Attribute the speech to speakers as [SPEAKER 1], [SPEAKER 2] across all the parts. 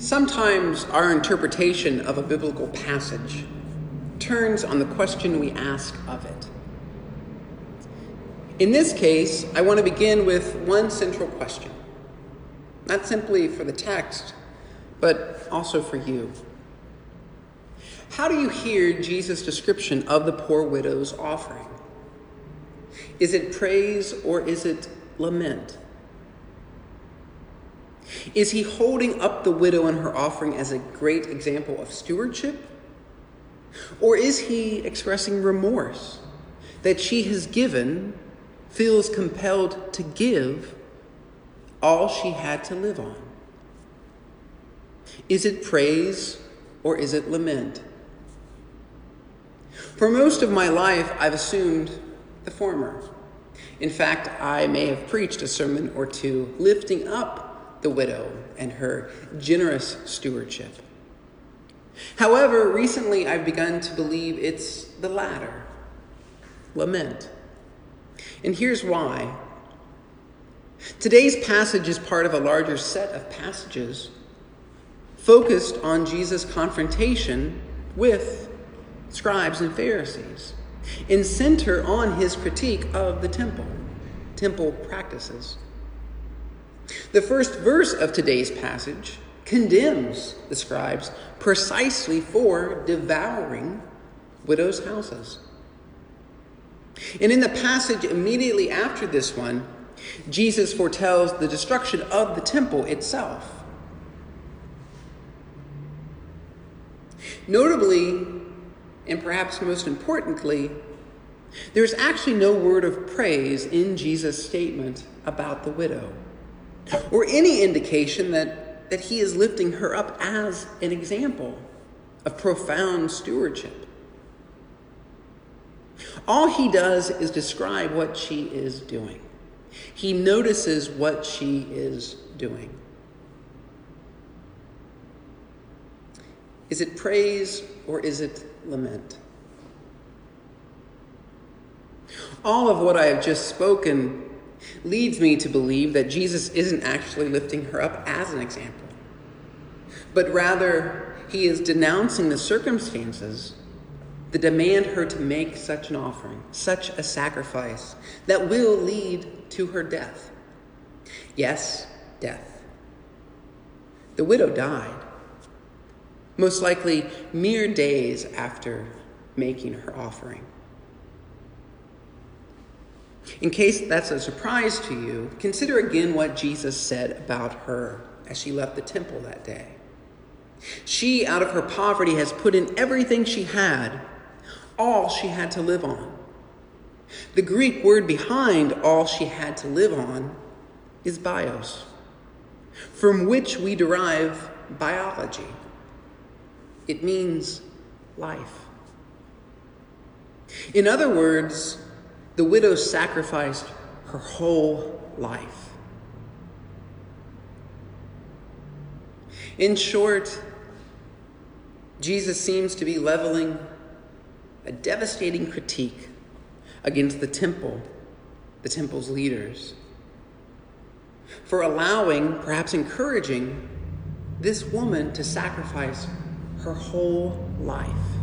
[SPEAKER 1] Sometimes our interpretation of a biblical passage turns on the question we ask of it. In this case, I want to begin with one central question, not simply for the text, but also for you. How do you hear Jesus' description of the poor widow's offering? Is it praise or is it lament? Is he holding up the widow and her offering as a great example of stewardship? Or is he expressing remorse that she has given, feels compelled to give all she had to live on? Is it praise or is it lament? For most of my life, I've assumed the former. In fact, I may have preached a sermon or two lifting up the widow and her generous stewardship. However, recently I've begun to believe it's the latter lament. And here's why. Today's passage is part of a larger set of passages focused on Jesus' confrontation with scribes and Pharisees and center on his critique of the temple, temple practices. The first verse of today's passage condemns the scribes precisely for devouring widows' houses. And in the passage immediately after this one, Jesus foretells the destruction of the temple itself. Notably, and perhaps most importantly, there's actually no word of praise in Jesus' statement about the widow or any indication that, that he is lifting her up as an example of profound stewardship. All he does is describe what she is doing. He notices what she is doing. Is it praise or is it lament? All of what I have just spoken leads me to believe that Jesus isn't actually lifting her up as an example, but rather he is denouncing the circumstances that demand her to make such an offering, such a sacrifice that will lead to her death. Yes, death. The widow died, most likely mere days after making her offering. In case that's a surprise to you, consider again what Jesus said about her as she left the temple that day. She, out of her poverty, has put in everything she had, all she had to live on. The Greek word behind all she had to live on is bios, from which we derive biology. It means life. In other words, the widow sacrificed her whole life. In short, Jesus seems to be leveling a devastating critique against the temple, the temple's leaders, for allowing, perhaps encouraging, this woman to sacrifice her whole life.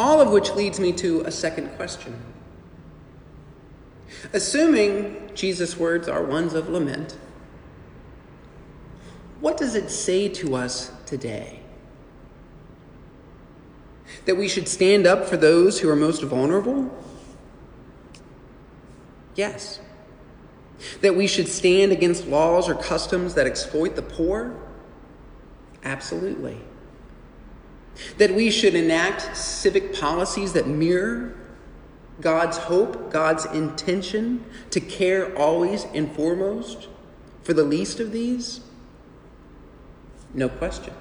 [SPEAKER 1] All of which leads me to a second question. Assuming Jesus' words are ones of lament, what does it say to us today? That we should stand up for those who are most vulnerable? Yes. That we should stand against laws or customs that exploit the poor? Absolutely. That we should enact civic policies that mirror God's hope, God's intention to care always and foremost for the least of these? No question.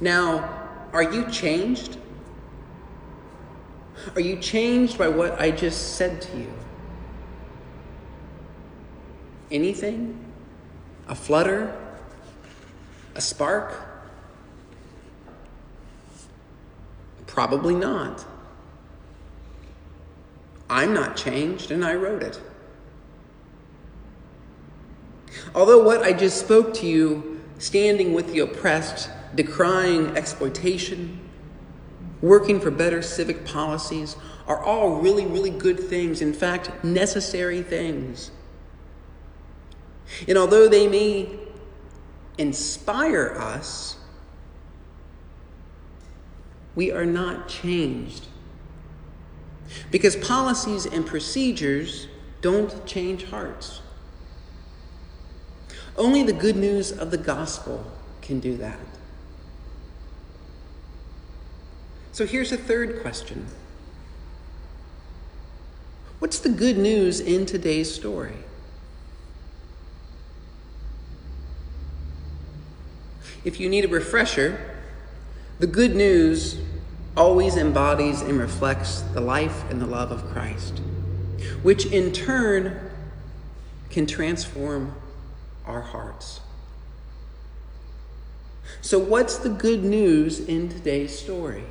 [SPEAKER 1] Now, are you changed? Are you changed by what I just said to you? Anything? A flutter? A spark? Probably not. I'm not changed, and I wrote it. Although what I just spoke to you, standing with the oppressed, decrying exploitation, working for better civic policies, are all really, really good things, in fact, necessary things. And although they may inspire us, we are not changed. Because policies and procedures don't change hearts. Only the good news of the gospel can do that. So here's a third question What's the good news in today's story? If you need a refresher, the good news always embodies and reflects the life and the love of Christ, which in turn can transform our hearts. So, what's the good news in today's story?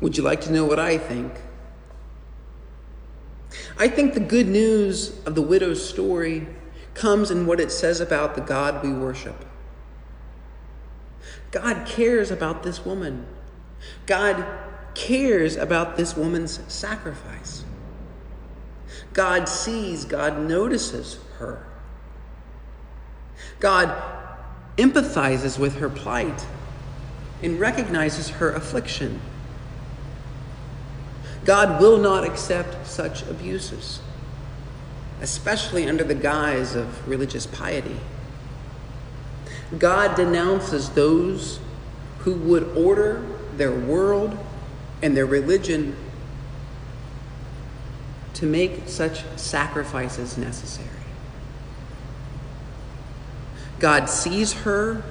[SPEAKER 1] Would you like to know what I think? I think the good news of the widow's story comes in what it says about the God we worship. God cares about this woman. God cares about this woman's sacrifice. God sees, God notices her. God empathizes with her plight and recognizes her affliction. God will not accept such abuses especially under the guise of religious piety. God denounces those who would order their world and their religion to make such sacrifices necessary. God sees her,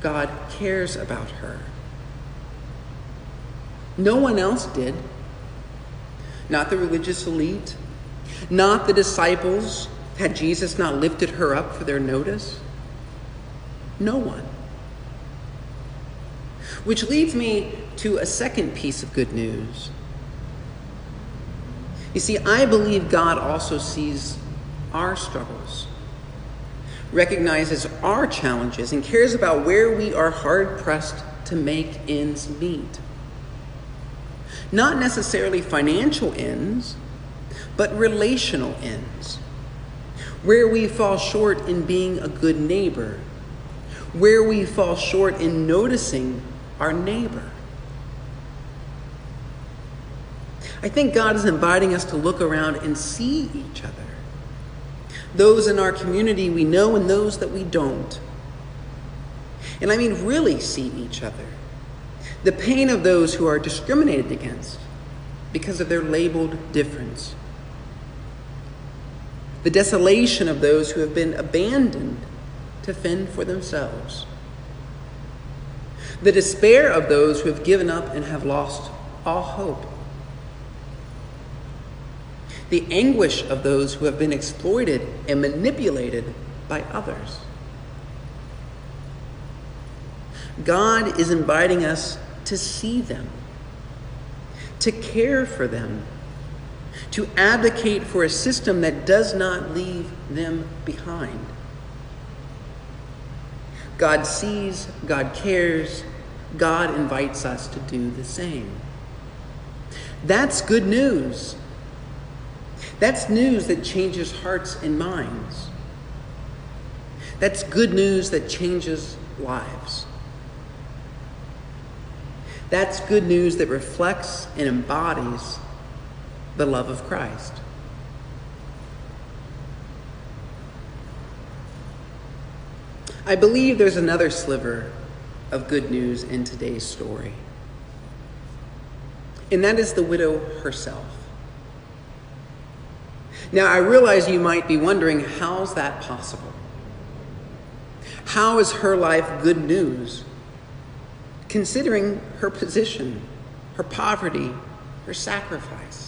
[SPEAKER 1] God cares about her. No one else did. Not the religious elite, not the disciples. Had Jesus not lifted her up for their notice? No one. Which leads me to a second piece of good news. You see, I believe God also sees our struggles, recognizes our challenges, and cares about where we are hard pressed to make ends meet. Not necessarily financial ends, but relational ends. Where we fall short in being a good neighbor, where we fall short in noticing our neighbor. I think God is inviting us to look around and see each other. Those in our community we know and those that we don't. And I mean, really see each other. The pain of those who are discriminated against because of their labeled difference the desolation of those who have been abandoned to fend for themselves, the despair of those who have given up and have lost all hope, the anguish of those who have been exploited and manipulated by others. God is inviting us to see them, to care for them to advocate for a system that does not leave them behind. God sees, God cares, God invites us to do the same. That's good news. That's news that changes hearts and minds. That's good news that changes lives. That's good news that reflects and embodies the love of Christ. I believe there's another sliver of good news in today's story, and that is the widow herself. Now, I realize you might be wondering how's that possible? How is her life good news, considering her position, her poverty, her sacrifice?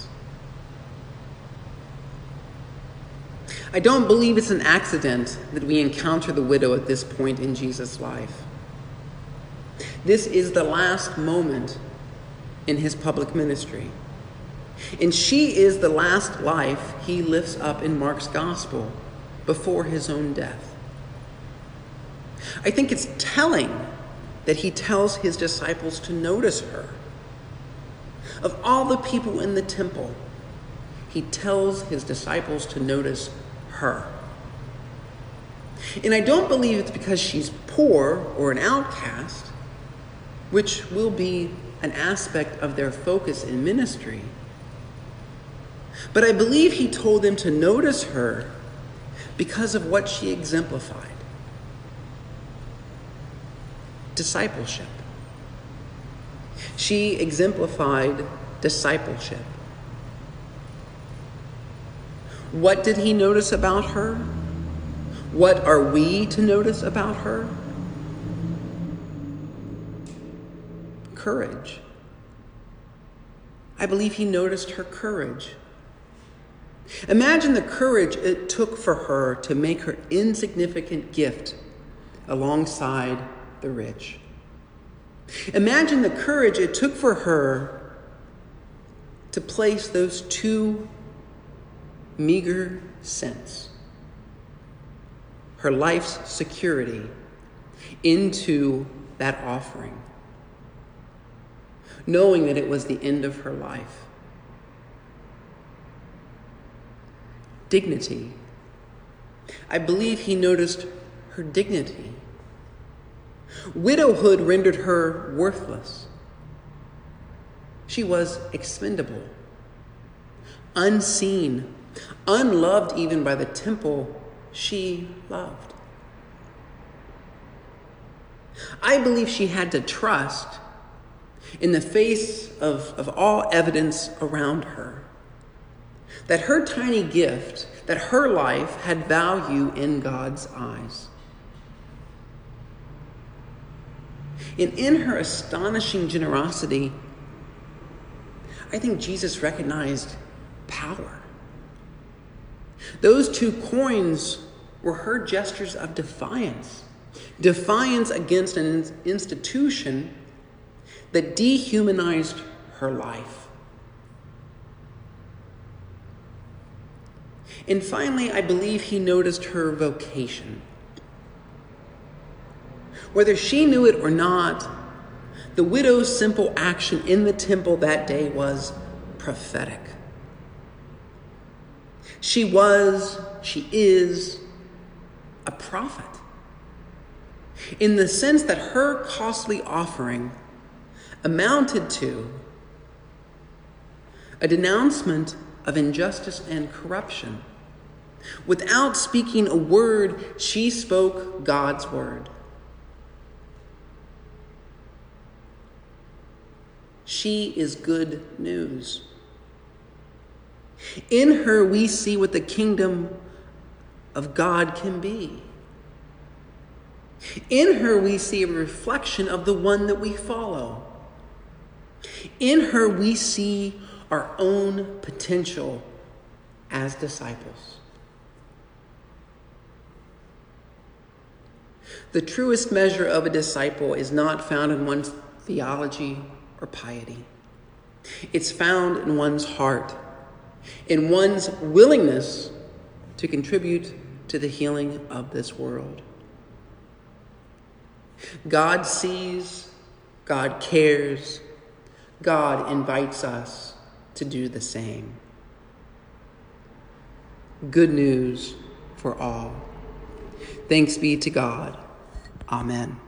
[SPEAKER 1] I don't believe it's an accident that we encounter the widow at this point in Jesus' life. This is the last moment in his public ministry. And she is the last life he lifts up in Mark's gospel before his own death. I think it's telling that he tells his disciples to notice her. Of all the people in the temple, he tells his disciples to notice her. And I don't believe it's because she's poor or an outcast, which will be an aspect of their focus in ministry. But I believe he told them to notice her because of what she exemplified discipleship. She exemplified discipleship. What did he notice about her? What are we to notice about her? Courage. I believe he noticed her courage. Imagine the courage it took for her to make her insignificant gift alongside the rich. Imagine the courage it took for her to place those two meager cents her life's security, into that offering, knowing that it was the end of her life. dignity. I believe he noticed her dignity. Widowhood rendered her worthless. She was expendable, unseen, unloved even by the temple she loved. I believe she had to trust in the face of, of all evidence around her that her tiny gift, that her life had value in God's eyes. And in her astonishing generosity, I think Jesus recognized power. Those two coins were her gestures of defiance defiance against an institution that dehumanized her life. And finally, I believe he noticed her vocation. Whether she knew it or not, the widow's simple action in the temple that day was prophetic. She was, she is a prophet. In the sense that her costly offering amounted to a denouncement of injustice and corruption Without speaking a word, she spoke God's word. She is good news. In her, we see what the kingdom of God can be. In her, we see a reflection of the one that we follow. In her, we see our own potential as disciples. The truest measure of a disciple is not found in one's theology or piety. It's found in one's heart, in one's willingness to contribute to the healing of this world. God sees, God cares, God invites us to do the same. Good news for all. Thanks be to God. Amen.